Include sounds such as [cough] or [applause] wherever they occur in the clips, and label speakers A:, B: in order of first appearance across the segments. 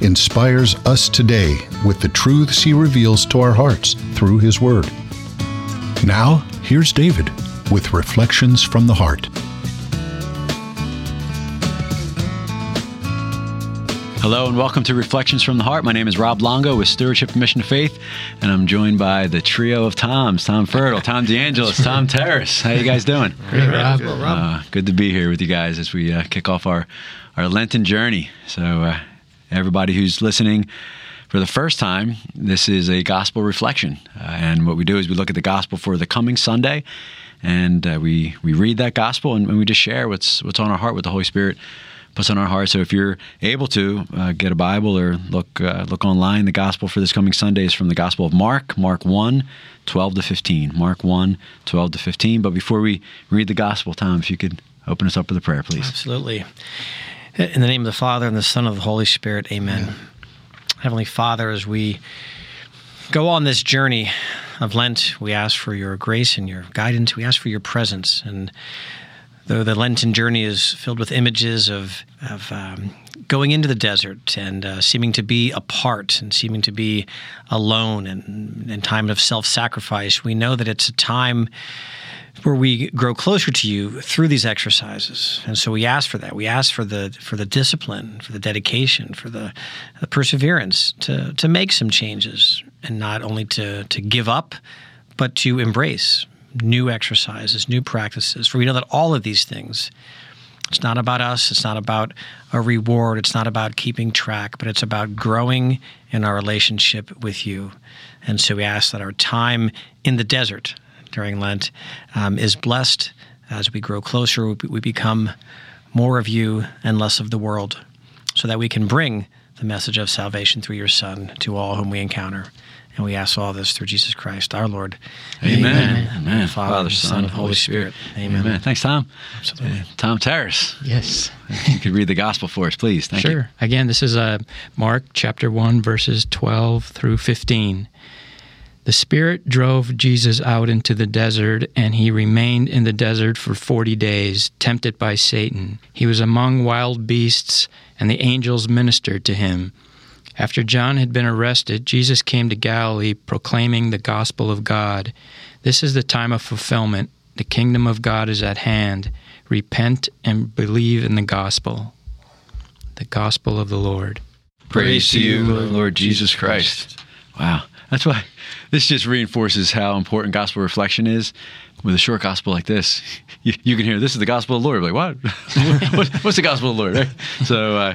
A: inspires us today with the truths he reveals to our hearts through his word. Now, here's David with Reflections from the Heart.
B: Hello and welcome to Reflections from the Heart. My name is Rob Longo with Stewardship Mission of Faith, and I'm joined by the trio of Toms: Tom Fertile, Tom DeAngelis, Tom [laughs] Terrace. How you guys doing?
C: Great, Rob.
B: Uh, good to be here with you guys as we uh, kick off our our Lenten journey. So, uh, everybody who's listening for the first time, this is a gospel reflection. Uh, and what we do is we look at the gospel for the coming Sunday, and uh, we, we read that gospel and, and, we just share what's, what's on our heart, what the Holy Spirit puts on our heart. So if you're able to uh, get a Bible or look, uh, look online, the gospel for this coming Sunday is from the Gospel of Mark, Mark 1, 12 to 15. Mark 1, 12 to 15. But before we read the gospel, Tom, if you could open us up with a prayer, please.
C: Absolutely. In the name of the Father, and the Son, of the Holy Spirit, amen. amen. Heavenly Father, as we go on this journey of Lent, we ask for your grace and your guidance. We ask for your presence. And though the Lenten journey is filled with images of, of um, going into the desert and uh, seeming to be apart and seeming to be alone and, in time of self sacrifice, we know that it's a time where we grow closer to you through these exercises. And so we ask for that. We ask for the for the discipline for the dedication for the, the perseverance to to make some changes and not only to to give up but to embrace new exercises new practices. For we know that all of these things it's not about us it's not about a reward it's not about keeping track but it's about growing in our relationship with you and so we ask that our time in the desert during Lent um, is blessed. As we grow closer, we become more of you and less of the world, so that we can bring the message of salvation through your Son to all whom we encounter. And we ask all this through Jesus Christ, our Lord.
B: Amen. Amen. Amen.
C: Father, Father, Son, and Holy Spirit.
B: Spirit. Amen. Amen. Thanks, Tom.
C: Absolutely. Uh,
B: Tom Terrace.
D: Yes.
B: you could read the gospel for us, please. Thank
D: sure.
B: you.
D: Again, this is uh, Mark chapter 1, verses 12 through 15. The Spirit drove Jesus out into the desert, and he remained in the desert for forty days, tempted by Satan. He was among wild beasts, and the angels ministered to him. After John had been arrested, Jesus came to Galilee proclaiming the gospel of God. This is the time of fulfillment. The kingdom of God is at hand. Repent and believe in the gospel. The gospel of the Lord.
B: Praise, Praise to you, Lord Jesus Christ. Wow. That's why this just reinforces how important gospel reflection is. With a short gospel like this, you, you can hear this is the gospel of the Lord. Like what? [laughs] What's the gospel of the Lord? Right? So uh,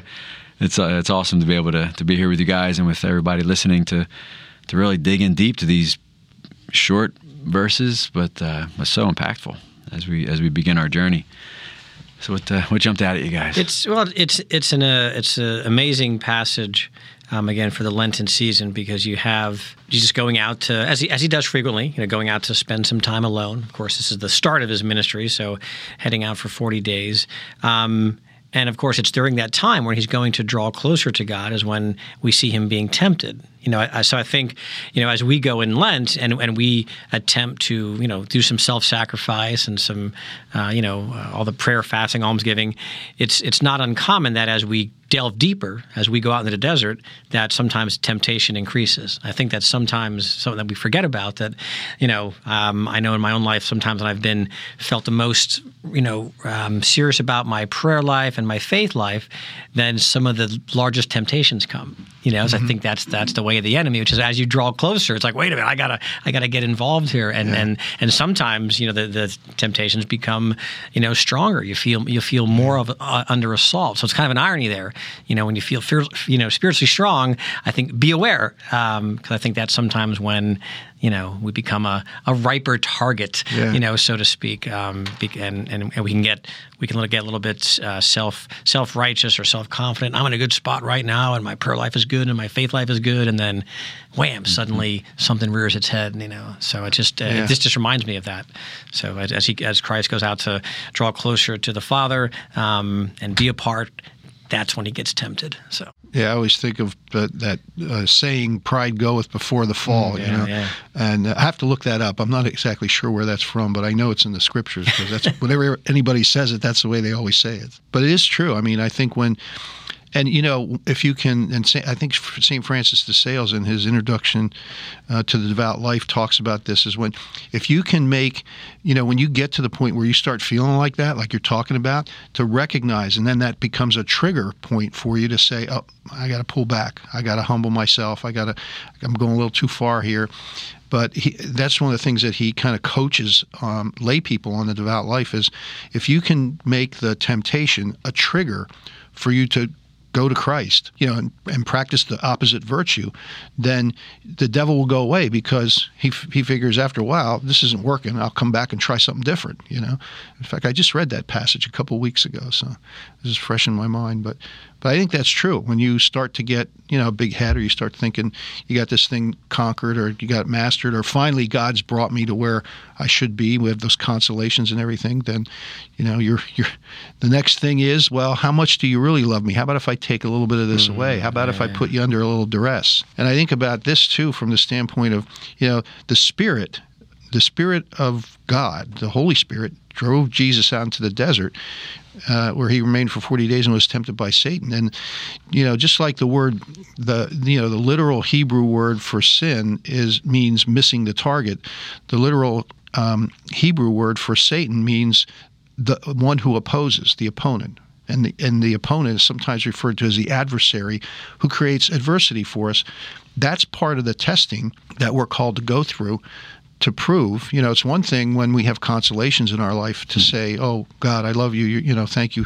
B: it's uh, it's awesome to be able to to be here with you guys and with everybody listening to to really dig in deep to these short verses, but uh, so impactful as we as we begin our journey. So what uh, what jumped out at you guys?
C: It's well, it's it's an uh, it's an amazing passage um, again for the Lenten season because you have Jesus going out to as he as he does frequently, you know, going out to spend some time alone. Of course, this is the start of his ministry, so heading out for forty days. Um, and of course, it's during that time when he's going to draw closer to God is when we see him being tempted. You know, I, so I think, you know, as we go in Lent and, and we attempt to, you know, do some self-sacrifice and some, uh, you know, uh, all the prayer, fasting, almsgiving, it's it's not uncommon that as we delve deeper as we go out into the desert, that sometimes temptation increases. I think that's sometimes something that we forget about. That, you know, um, I know in my own life sometimes when I've been felt the most, you know, um, serious about my prayer life and my faith life, then some of the largest temptations come. You know, mm-hmm. so I think that's that's the way of the enemy, which is as you draw closer, it's like, wait a minute, I gotta I gotta get involved here, and yeah. and and sometimes you know the, the temptations become you know stronger. You feel you feel more of uh, under assault. So it's kind of an irony there you know, when you feel fear, you know, spiritually strong, I think be aware because um, I think that's sometimes when you know, we become a, a riper target,
E: Yeah.
C: you know, so to speak, um, and, and and we can get we can get a little bit uh, self self righteous or self confident. I'm in a good spot right now, and my prayer life is good, and my faith life is good, and then, wham! Suddenly something rears its head, you know. So it just uh,
E: Yeah.
C: this just reminds me of that. So as, as he as Christ goes out to draw closer to the Father um, and be apart, that's when he gets tempted. So
E: Yeah, I always think of uh, that uh, saying, "Pride goeth before the fall." you
C: yeah,
E: know,
C: yeah.
E: and uh, I have to look that up. I'm not exactly sure where that's from, but I know it's in the scriptures because that's [laughs] whenever anybody says it, that's the way they always say it. But it is true. I mean, I think when, and you know, if you can, and I think Saint Francis de Sales in his introduction uh, to the devout life talks about this is when, if you can make, you know, when you get to the point where you start feeling like that, like you're talking about, to recognize, and then that becomes a trigger point for you to say, oh, I got to pull back. I got to humble myself. I got to, I'm going a little too far here. But he, that's one of the things that he kind of coaches um, lay people on the devout life is if you can make the temptation a trigger for you to go to Christ, you know, and, and practice the opposite virtue, then the devil will go away because he f- he figures after a while this isn't working. I'll come back and try something different. You know, in fact, I just read that passage a couple weeks ago, so this is fresh in my mind. But but I think that's true. When you start to get you know a big head, or you start thinking you got this thing conquered, or you got mastered, or finally God's brought me to where I should be. We have those consolations and everything. Then you know you're you're the next thing is well, how much do you really love me? How about if I take a little bit of this mm-hmm. away? How about if I put you under a little duress? And I think about this too from the standpoint of you know the Spirit the Spirit of God, the Holy Spirit, drove Jesus out into the desert uh, where he remained for 40 days and was tempted by Satan. And, you know, just like the word, the, you know, the literal Hebrew word for sin is means missing the target, the literal um, Hebrew word for Satan means the one who opposes, the opponent. And the, and the opponent is sometimes referred to as the adversary who creates adversity for us. That's part of the testing that we're called to go through to prove, you know, it's one thing when we have consolations in our life to say, "Oh God, I love you," you, you know, thank you.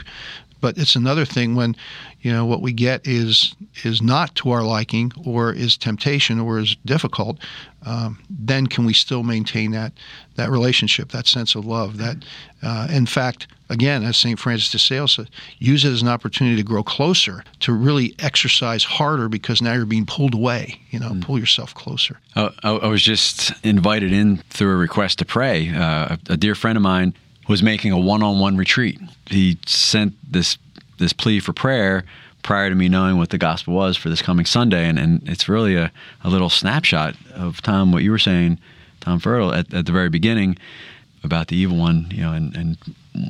E: But it's another thing when, you know, what we get is is not to our liking, or is temptation, or is difficult. Um, then can we still maintain that that relationship, that sense of love? That, uh, in fact, again, as Saint Francis de Sales said, use it as an opportunity to grow closer, to really exercise harder, because now you're being pulled away. You know, pull yourself closer.
B: I, I I was just invited in through a request to pray. Uh, a, a dear friend of mine was making a one-on-one retreat. He sent this this plea for prayer prior to me knowing what the gospel was for this coming Sunday, and, and it's really a, a little snapshot of Tom what you were saying, Tom Fertile at, at the very beginning about the evil one, you know, and, and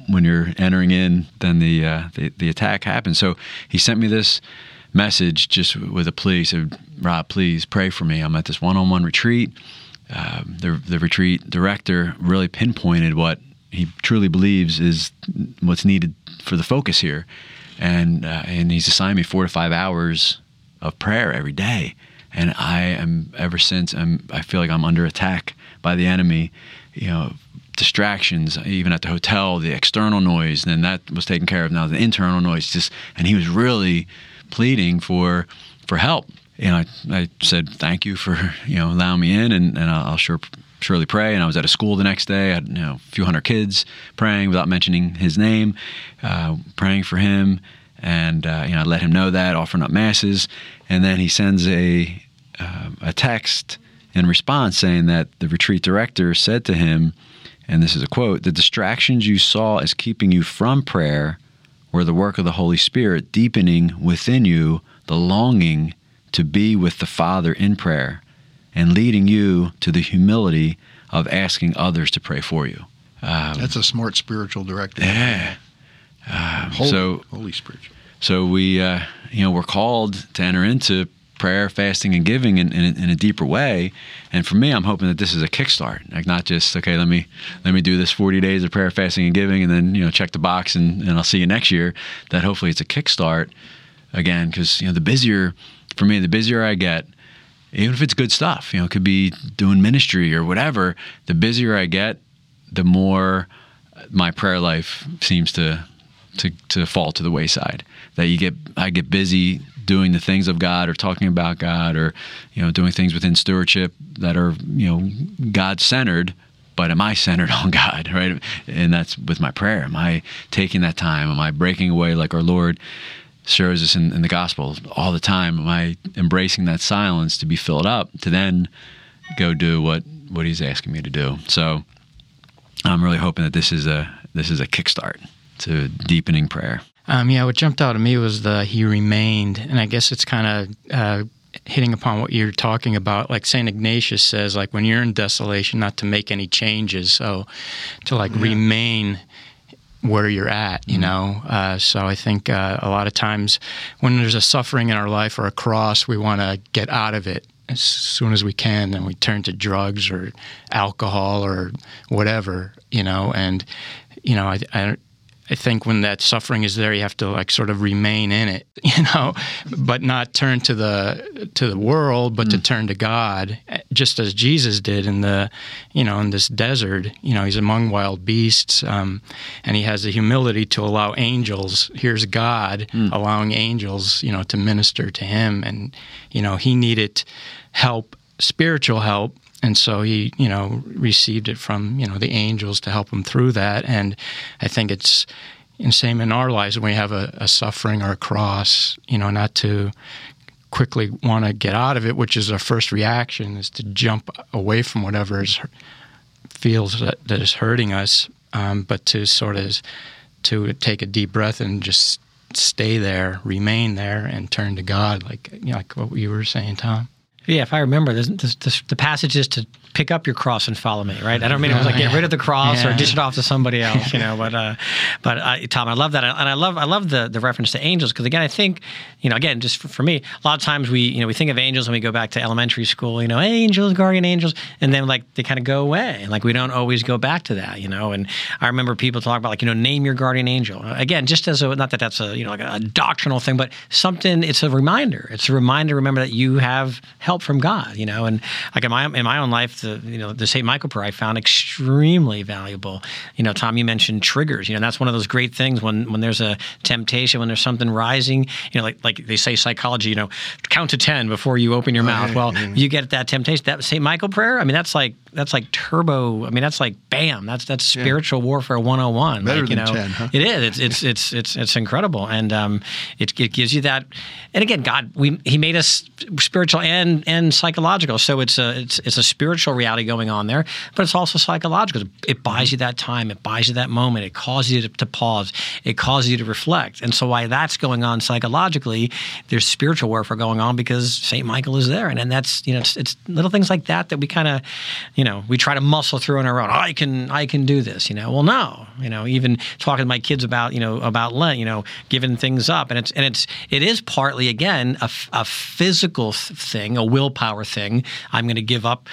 B: when you're entering in, then the, uh, the the attack happens. So he sent me this message just with a plea. He said, "Rob, please pray for me. I'm at this one-on-one retreat." Um, the the retreat director really pinpointed what he truly believes is what's needed for the focus here, and uh, and he's assigned me four to five hours of prayer every day, and I am ever since I'm I feel like I'm under attack by the enemy, you know. Distractions, even at the hotel, the external noise, and then that was taken care of. Now the internal noise, just and he was really pleading for for help. Know, I, I said thank you for you know allowing me in, and, and I'll, I'll sure surely pray. And I was at a school the next day. I had you know a few hundred kids praying without mentioning his name, uh, praying for him, and uh, you know I let him know that, offering up masses, and then he sends a uh, a text in response saying that the retreat director said to him, and this is a quote: "The distractions you saw as keeping you from prayer." were the work of the Holy Spirit deepening within you the longing to be with the Father in prayer and leading you to the humility of asking others to pray for you. Um,
E: That's a smart spiritual director.
B: yeah. Um,
E: Holy,
B: so
E: holy spiritual.
B: so we, uh, you know, we're called to enter into prayer, fasting, and giving in, in, in, a deeper way. And for me, I'm hoping that this is a kickstart, like not just okay, let me let me do this 40 days of prayer, fasting, and giving, and then you know check the box, and, and I'll see you next year. That hopefully it's a kickstart again, because you know the busier for me, the busier I get. Even if it's good stuff, you know, it could be doing ministry or whatever. The busier I get, the more my prayer life seems to to, to fall to the wayside. That you get I get busy doing the things of God or talking about God or you know doing things within stewardship that are you know God centered. But am I centered [laughs] on God, right? And that's with my prayer. Am I taking that time? Am I breaking away like our Lord shows us in, in the gospel all the time? Am I embracing that silence to be filled up to then go do what what He's asking me to do? So I'm really hoping that this is a this is a kickstart to deepening prayer.
D: Um, yeah, what jumped out at me was the he remained, and I guess it's kind of uh, hitting upon what you're talking about. Like Saint Ignatius says, like when you're in desolation, not to make any changes, so to like yeah. remain where you're at, you mm-hmm. know. Uh, so I think uh, a lot of times when there's a suffering in our life or a cross, we want to get out of it as soon as we can, and we turn to drugs or alcohol or whatever, you know. And you know, I, I I think when that suffering is there, you have to like sort of remain in it, [laughs] you know, but not turn to the to the world, but mm. to turn to God, just as Jesus did in the, you know, in this desert. You know, he's among wild beasts, um, and he has the humility to allow angels. Here's God mm. allowing angels, you know, to minister to him, and you know, he needed help, spiritual help, and so he you know received it from you know the angels to help him through that. And i think it's the same in our lives when we have a, a suffering or a cross you know not to quickly want to get out of it which is our first reaction is to jump away from whatever is feels that, that is hurting us um, but to sort of to take a deep breath and just stay there remain there and turn to god like you know, like what you were saying tom
C: yeah, if I remember, this, the passage is to pick up your cross and follow me, right? I don't mean it was like get rid of the cross yeah. or dish it off to somebody else, you know. [laughs] But uh, but uh, Tom, I love that, and I love I love the the reference to angels because again, I think you know, again, just for, for, me, a lot of times we you know we think of angels when we go back to elementary school, you know, angels, guardian angels, and then like they kind of go away, and like we don't always go back to that, you know. And I remember people talk about like you know, name your guardian angel again, just as a not that that's a you know like a, a doctrinal thing, but something. It's a reminder. It's a reminder. Remember that you have help from God, you know, and like in my in my own life, the you know the St. Michael prayer I found extremely valuable. You know, Tom, you mentioned triggers. You know, that's one of those great things when when there's a temptation, when there's something rising. You know, like like they say psychology. You know, count to ten before you open your mouth. well, you get that temptation. That St. Michael prayer. I mean, that's like that's like turbo. I mean, that's like bam. That's that's spiritual yeah. warfare 101.
E: Better
C: like,
E: you
C: know,
E: 10, huh?
C: It is. It's it's it's it's it's incredible, and um, it, it gives you that. And again, God, we He made us spiritual and and psychological. So it's a it's it's a spiritual reality going on there, but it's also psychological. It buys you that time. It buys you that moment. It causes you to, to pause. It causes you to reflect. And so why that's going on psychologically, there's spiritual warfare going on because Saint Michael is there, and and that's you know it's, it's little things like that that we kind of you know we try to muscle through on our own. I can I can do this. You know, well no. You know, even talking to my kids about you know about Lent. You know, giving things up, and it's and it's it is partly again a, a physical thing, a willpower thing. I'm going to give up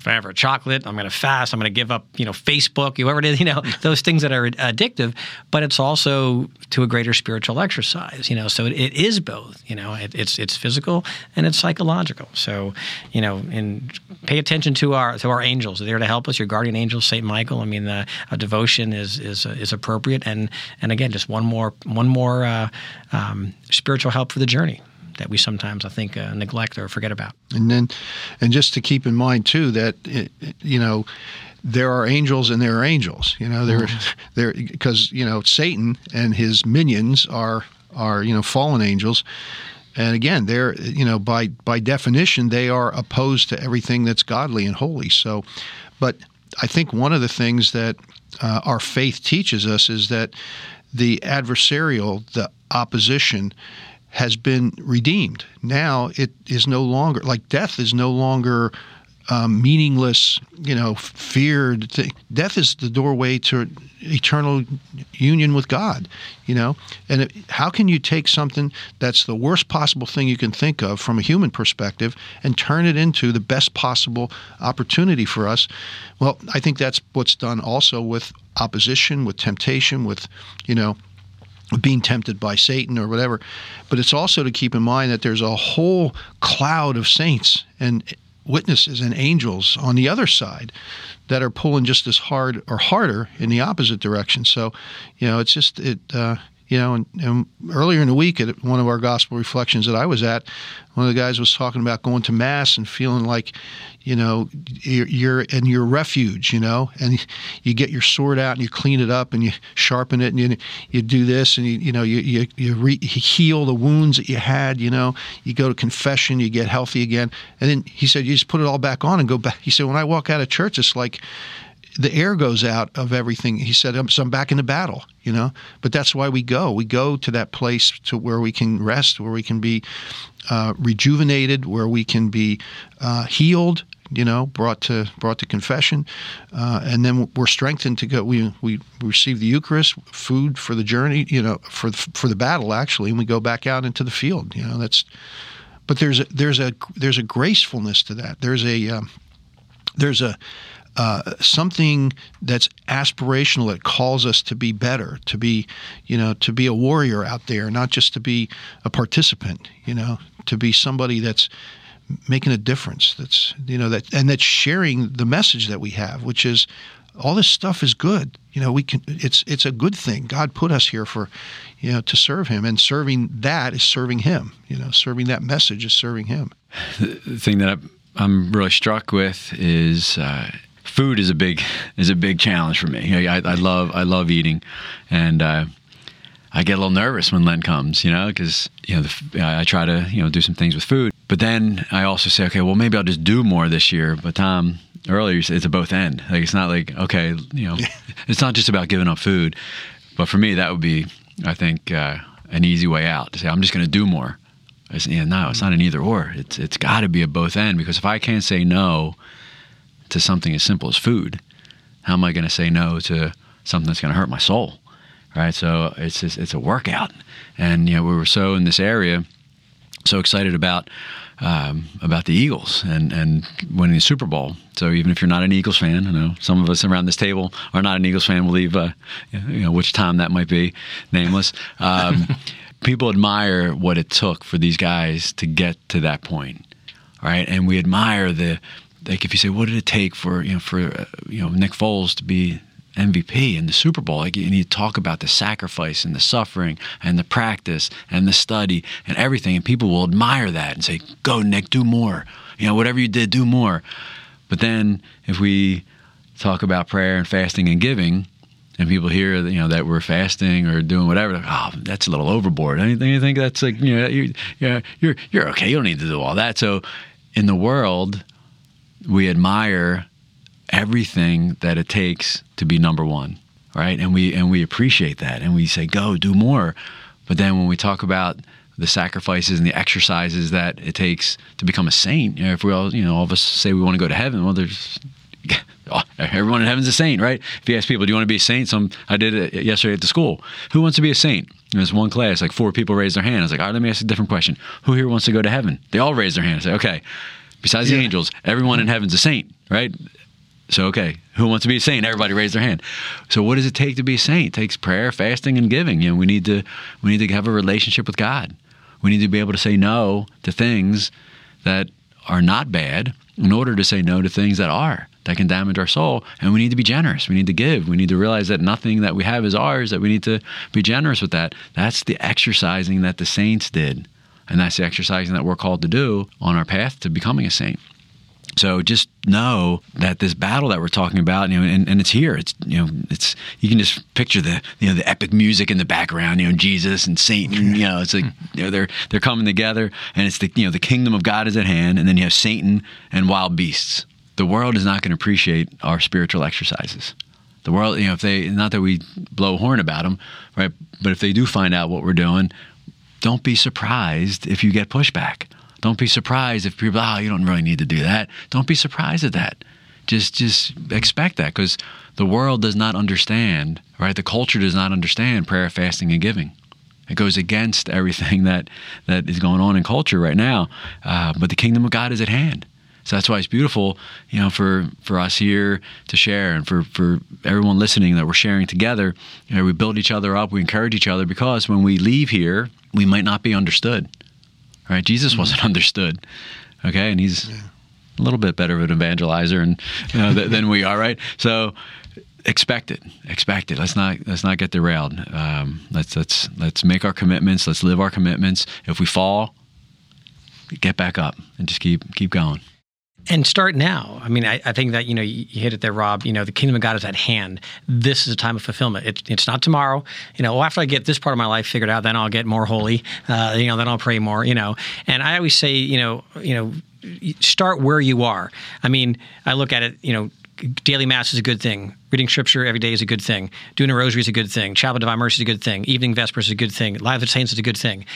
C: forever chocolate. I'm going to fast. I'm going to give up, you know, Facebook, whoever it is, [laughs] you know, those things that are addictive. But it's also to a greater spiritual exercise, you know. So it, it is both, you know. It, it's it's physical and it's psychological. So, you know, and pay attention to our to our angels. They're there to help us. Your guardian angel, Saint Michael. I mean, the, a devotion is is uh, is appropriate. And and again, just one more one more uh, um, spiritual help for the journey that we sometimes I think uh, neglect or forget about.
E: And then, and just to keep in mind too that it, you know there are angels and there are angels. You know there mm-hmm. [laughs] there because you know Satan and his minions are are you know fallen angels. And again, they're you know by by definition they are opposed to everything that's godly and holy. So, but I think one of the things that uh, our faith teaches us is that the adversarial, the opposition, has been redeemed. Now it is no longer like death is no longer um, meaningless, you know, feared. Thing. Death is the doorway to eternal union with God, you know. And it, how can you take something that's the worst possible thing you can think of from a human perspective and turn it into the best possible opportunity for us? Well, I think that's what's done also with opposition, with temptation, with, you know, being tempted by Satan or whatever. But it's also to keep in mind that there's a whole cloud of saints and witnesses and angels on the other side that are pulling just as hard or harder in the opposite direction. So, you know, it's just it. Uh, you know, and, and earlier in the week at one of our gospel reflections that I was at, one of the guys was talking about going to mass and feeling like, you know, you're, in your refuge, you know, and you get your sword out and you clean it up and you sharpen it and you you do this and you you know you you, you, re, you heal the wounds that you had, you know, you go to confession, you get healthy again, and then he said you just put it all back on and go back. He said when I walk out of church, it's like the air goes out of everything. He said, I'm, so I'm back in the battle, you know. But that's why we go. We go to that place to where we can rest, where we can be uh, rejuvenated, where we can be uh, healed, you know, brought to brought to confession, uh, and then we're strengthened to go. We we receive the Eucharist, food for the journey, you know, for for the battle actually, and we go back out into the field. You know, that's. But there's a there's a there's a gracefulness to that. There's a um, there's a uh, something that's aspirational that calls us to be better, to be, you know, to be a warrior out there, not just to be a participant, you know, to be somebody that's making a difference. That's you know that and that's sharing the message that we have, which is all this stuff is good. You know, we can. It's it's a good thing. God put us here for, you know, to serve Him, and serving that is serving Him. You know, serving that message is serving Him.
B: The thing that I'm really struck with is. Uh, food is a big is a big challenge for me. I, I love I love eating, and uh, I get a little nervous when Lent comes, you know, because you know the, I try to you know do some things with food, but then I also say, okay, well maybe I'll just do more this year. But Tom earlier it's a both end. Like it's not like okay, you know, [laughs] it's not just about giving up food, but for me that would be I think uh, an easy way out to say I'm just going to do more. It's, you no, it's not an either or. It's it's got to be a both end because if I can't say no to something as simple as food, how am I going to say no to something that's going to hurt my soul? Right. So it's just, it's a workout, and you know we were so in this area, so excited about um, about the Eagles and and winning the Super Bowl. So even if you're not an Eagles fan, I know some of us around this table are not an Eagles fan. We'll leave, uh, you know, which time that might be, nameless. Um, [laughs] people admire what it took for these guys to get to that point, right? And we admire the like if you say, what did it take for you know for uh, you know Nick Foles to be MVP in the Super Bowl. Like, and you talk about the sacrifice and the suffering and the practice and the study and everything, and people will admire that and say, "Go, Nick, do more. You know, whatever you did, do more." But then, if we talk about prayer and fasting and giving, and people hear you know that we're fasting or doing whatever, like, oh, that's a little overboard. Anything you think that's like you know you yeah you're you're okay. You don't need to do all that. So, in the world, we admire everything that it takes to be number one, right? And we and we appreciate that, and we say, "Go, do more." But then when we talk about the sacrifices and the exercises that it takes to become a saint, you know, if we all, you know, all of us say we want to go to heaven, well, there's [laughs] everyone in heaven's a saint, right? If you ask people, "Do you want to be a saint?" Some I did it yesterday at the school. Who wants to be a saint? There's one class, like four people raised their hand. I was like, "All right, let me ask a different question. Who here wants to go to heaven?" They all raised their hand. I say, "Okay." Besides yeah. the angels, everyone in heaven's a saint, right? So, okay, who wants to be a saint? Everybody raise their hand. So, what does it take to be a saint? It takes prayer, fasting, and giving. You know, we need to we need to have a relationship with God. We need to be able to say no to things that are not bad in order to say no to things that are that can damage our soul. And we need to be generous. We need to give. We need to realize that nothing that we have is ours. That we need to be generous with that. That's the exercising that the saints did, and that's the exercising that we're called to do on our path to becoming a saint. So just know that this battle that we're talking about, you know, and, and, it's here. It's you know, it's you can just picture the you know the epic music in the background. You know, Jesus and Satan. You know, it's like [laughs] you know they're they're coming together, and it's the you know the kingdom of God is at hand, and then you have Satan and wild beasts. The world is not going to appreciate our spiritual exercises. The world, you know, if they not that we blow a horn about them, right? But if they do find out what we're doing, don't be surprised if you get pushback don't be surprised if people, oh, you don't really need to do that. Don't be surprised at that. Just, just expect that because the world does not understand, right? The culture does not understand prayer, fasting, and giving. It goes against everything [laughs] that, that is going on in culture right now. Uh, but the kingdom of God is at hand. So that's why it's beautiful, you know, for, for us here to share and for, for everyone listening that we're sharing together. You know, we build each other up, we encourage each other because when we leave here, we might not be understood right? Jesus mm-hmm. wasn't [laughs] understood, okay, and he's yeah. a little bit better of an evangelizer and you know, th- than we are, right? So expect it. Expect it. Let's not let's not get derailed. Um, let's let's let's make our commitments. Let's live our commitments. If we fall, get back up and just keep keep going
C: and start now. I mean, I, I, think that you know you, hit it there, Rob. You know, the kingdom of God is at hand. This is a time of fulfillment. It, it's not tomorrow. You know, well, after I get this part of my life figured out, then I'll get more holy. Uh, you know, then I'll pray more. You know, and I always say, you know, you know, start where you are. I mean, I look at it. You know, daily mass is a good thing. Reading scripture every day is a good thing. Doing a rosary is a good thing. Chaplet of Divine Mercy is a good thing. Evening Vespers is a good thing. Lives of the Saints is a good thing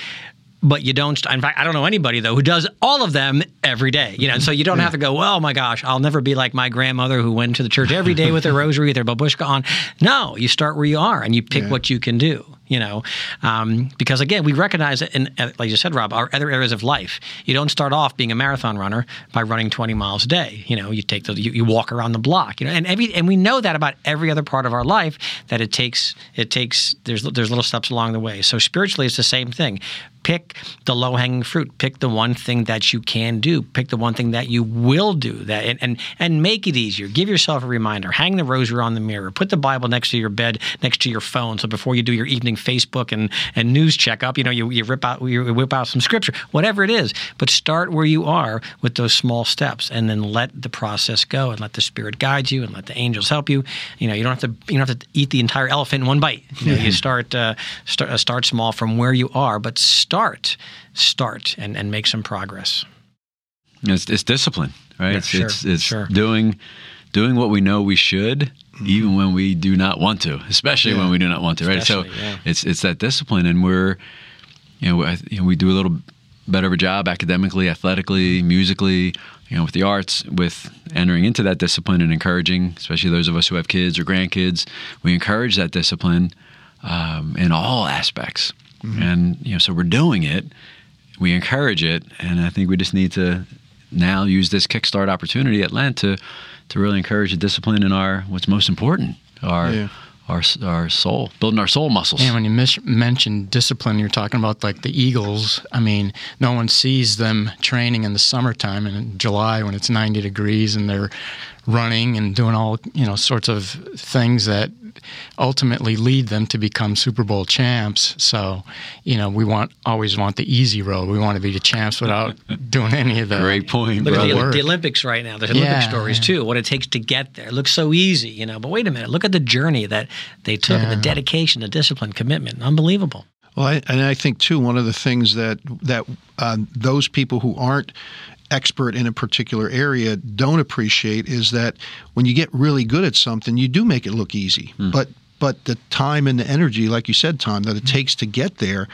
C: but you don't. In fact, I don't know anybody though who does all of them every day. You know, so you don't have to go. Oh my gosh, I'll never be like my grandmother who went to the church every day with her rosary, with her babushka on. No, you start where you are and you pick yeah. what you can do you know, um, because again, we recognize it in, uh, like you said, Rob, our other areas of life. You don't start off being a marathon runner by running 20 miles a day. You know, you take the, you, you walk around the block, you know, and every, and we know that about every other part of our life that it takes, it takes, there's, there's little steps along the way. So spiritually, it's the same thing pick the low hanging fruit pick the one thing that you can do pick the one thing that you will do that and, and and make it easier give yourself a reminder hang the rosary on the mirror put the bible next to your bed next to your phone so before you do your evening Facebook and, and news checkup. You know, you, you rip out you whip out some scripture, whatever it is. But start where you are with those small steps, and then let the process go, and let the Spirit guide you, and let the angels help you. You know, you don't have to you don't have to eat the entire elephant in one bite. You, know, you [laughs] start uh, start uh, start small from where you are, but start start and, and make some progress.
B: It's, it's discipline, right?
C: Yeah,
B: it's
C: sure,
B: it's, it's
C: sure.
B: doing doing what we know we should mm-hmm. even when we do not want to, especially yeah. when we do not want to, right?
C: Especially,
B: so
C: yeah.
B: it's it's that discipline, and we're you know, I, you know we do a little better of a job academically, athletically, musically, you know, with the arts, with entering into that discipline and encouraging, especially those of us who have kids or grandkids, we encourage that discipline um, in all aspects, mm-hmm. and you know, so we're doing it, we encourage it, and I think we just need to now use this kickstart opportunity at Lent to to really encourage the discipline in our what's most important, our yeah. our our soul, building our soul muscles.
D: And when you mis- mention discipline, you're talking about like the Eagles. I mean, no one sees them training in the summertime in July when it's 90 degrees and they're running and doing all you know sorts of things that ultimately lead them to become Super Bowl champs. So, you know, we want always want the easy road. We want to be the champs without [laughs] doing any of the
B: great point.
C: Look
B: at
C: the, the, Olympics right now. There's Olympic yeah, stories too. What it takes to get there. It looks so easy, you know. But wait a minute. Look at the journey that they took, yeah. and the dedication, the discipline, commitment. Unbelievable.
E: Well, I, and I think too one of the things that that uh, those people who aren't expert in a particular area don't appreciate is that when you get really good at something, you do make it look easy. Mm. But but the time and the energy, like you said, Tom, that it takes to get there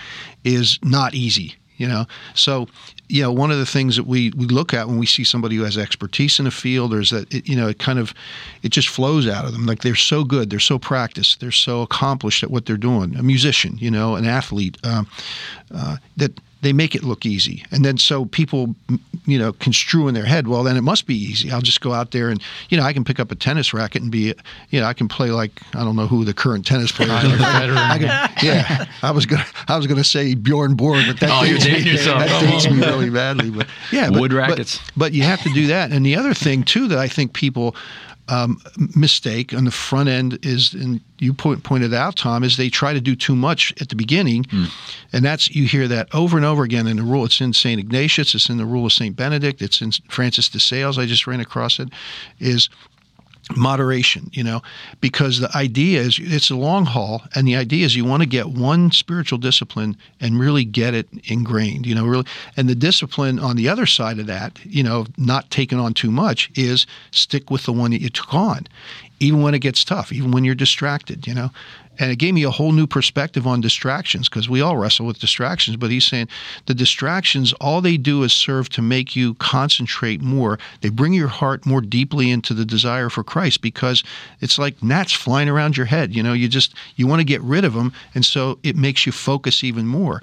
E: is not easy. You know, so you know one of the things that we, we look at when we see somebody who has expertise in a field, or is that it, you know it kind of it just flows out of them. Like they're so good, they're so practiced, they're so accomplished at what they're doing. A musician, you know, an athlete, um, uh, that they make it look easy. And then so people, you know, construe in their head, well, then it must be easy. I'll just go out there and, you know, I can pick up a tennis racket and be, you know, I can play like, I don't know who the current tennis players are. [laughs] I can, yeah, I was going to, I was going to say Bjorn Borg, but that,
B: oh,
E: dates,
B: me, yourself.
E: that dates me really badly. But yeah,
B: wood
E: but,
B: rackets.
E: But, but you have to do that. And the other thing too, that I think people, um, mistake on the front end is, and you point, pointed out, Tom, is they try to do too much at the beginning, mm. and that's you hear that over and over again in the rule. It's in Saint Ignatius, it's in the rule of Saint Benedict, it's in Francis de Sales. I just ran across it. Is moderation, you know, because the idea is it's a long haul, and the idea is you want to get one spiritual discipline and really get it ingrained, you know, really. And the discipline on the other side of that, you know, not taking on too much, is stick with the one that you took on, even when it gets tough, even when you're distracted, you know and it gave me a whole new perspective on distractions because we all wrestle with distractions but he's saying the distractions all they do is serve to make you concentrate more. They bring your heart more deeply into the desire for christ because it's like gnats flying around your head you know you just you want to get rid of them and so it makes you focus even more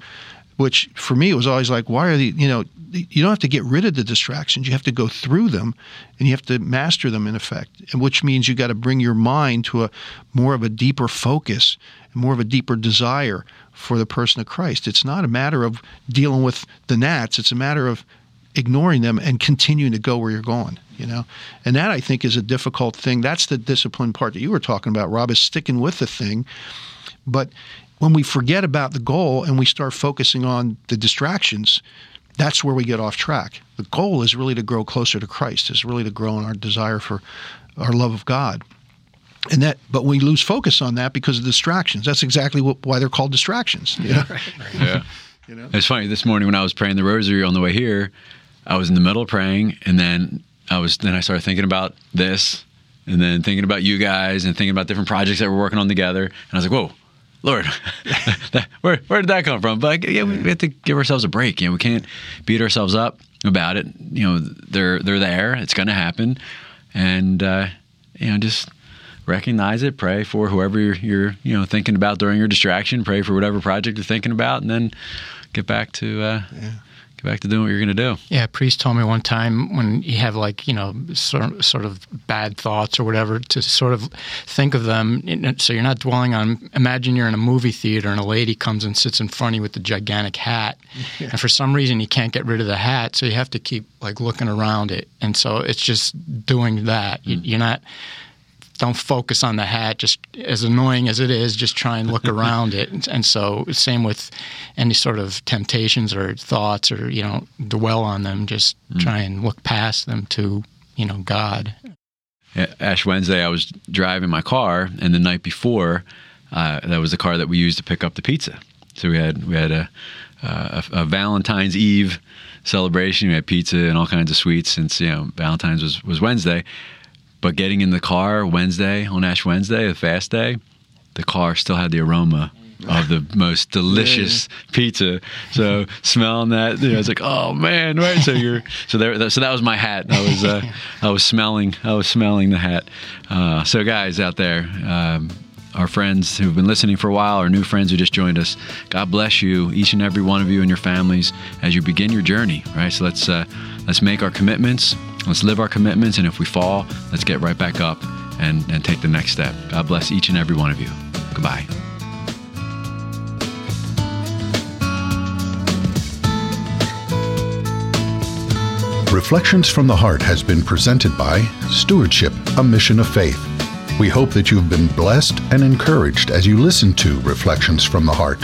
E: which for me was always like why are the you know you don't have to get rid of the distractions. You have to go through them and you have to master them in effect and which means you got to bring your mind to a more of a deeper focus and more of a deeper desire for the person of christ. It's not a matter of dealing with the gnats. It's a matter of ignoring them and continuing to go where you're going you know? And that i think is a difficult thing. That's the discipline part that you were talking about rob is sticking with the thing. But when we forget about the goal and we start focusing on the distractions that's where we get off track the goal is really to grow closer to christ is really to grow in our desire for our love of god and that but we lose focus on that because of distractions that's exactly what, why they're called distractions you know? [laughs]
B: Yeah. You know? It's funny. This morning when I was praying the rosary on the way here, I was in the middle of praying, and then I was then I started thinking about this, and then thinking about you guys, and thinking about different projects that we're working on together. And I was like, "Whoa, Lord, [laughs] where where did that come from?" But yeah, we have to give ourselves a break. You know, we can't beat ourselves up about it. You know, they're they're there. It's going to happen, and uh, you know, just recognize it. Pray for whoever you're, you're you know thinking about during your distraction. Pray for whatever project you're thinking about, and then get back to uh, yeah. Back to doing what you're going to do.
D: Yeah, a priest told me one time when you have like you know sort sort of bad thoughts or whatever to sort of think of them. So you're not dwelling on. Imagine you're in a movie theater and a lady comes and sits in front of you with the gigantic hat, yeah. [laughs] and for some reason you can't get rid of the hat, so you have to keep like looking around it, and so it's just doing that. Mm. You, you're not don't focus on the hat. Just as annoying as it is, just try and look [laughs] around it. And so, same with any sort of temptations or thoughts, or you know, dwell on them. Just mm. try and look past them to you know God.
B: Ash Wednesday, I was driving my car, and the night before, uh, that was the car that we used to pick up the pizza. So we had we had a, a, a Valentine's Eve celebration. We had pizza and all kinds of sweets since you know Valentine's was was Wednesday but getting in the car Wednesday on Ash Wednesday, the fast day, the car still had the aroma of the most delicious yeah. pizza. So [laughs] smelling that, you know, it's like, oh man, right? So you're so there. So that was my hat. I was uh, [laughs] I was smelling I was smelling the hat. Uh, so guys out there. Um, our friends who've been listening for a while, our new friends who just joined us. God bless you, each and every one of you and your families, as you begin your journey. Right. So let's uh, let's make our commitments. Let's live our commitments, and if we fall, let's get right back up and, and take the next step. God bless each and every one of you. Goodbye.
A: Reflections from the Heart has been presented by Stewardship, a Mission of Faith. We hope that you've been blessed and encouraged as you listen to Reflections from the Heart.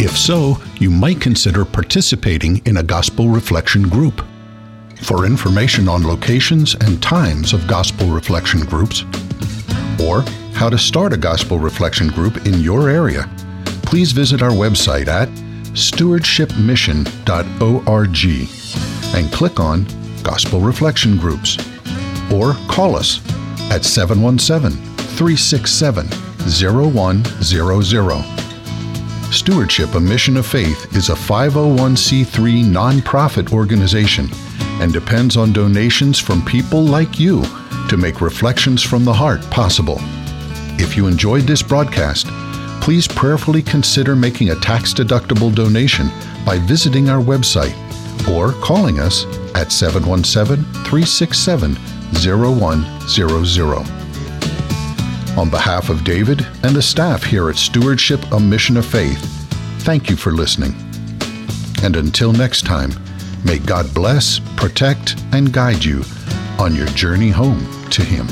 A: If so, you might consider participating in a gospel reflection group. For information on locations and times of gospel reflection groups, or how to start a gospel reflection group in your area, please visit our website at stewardshipmission.org and click on Gospel Reflection Groups, or call us at 717 367 0100. Stewardship, a Mission of Faith, is a 501c3 nonprofit organization and depends on donations from people like you to make Reflections from the Heart possible. If you enjoyed this broadcast, please prayerfully consider making a tax deductible donation by visiting our website or calling us at 717 367 0100. On behalf of David and the staff here at Stewardship, a Mission of Faith, thank you for listening. And until next time, May God bless, protect, and guide you on your journey home to Him.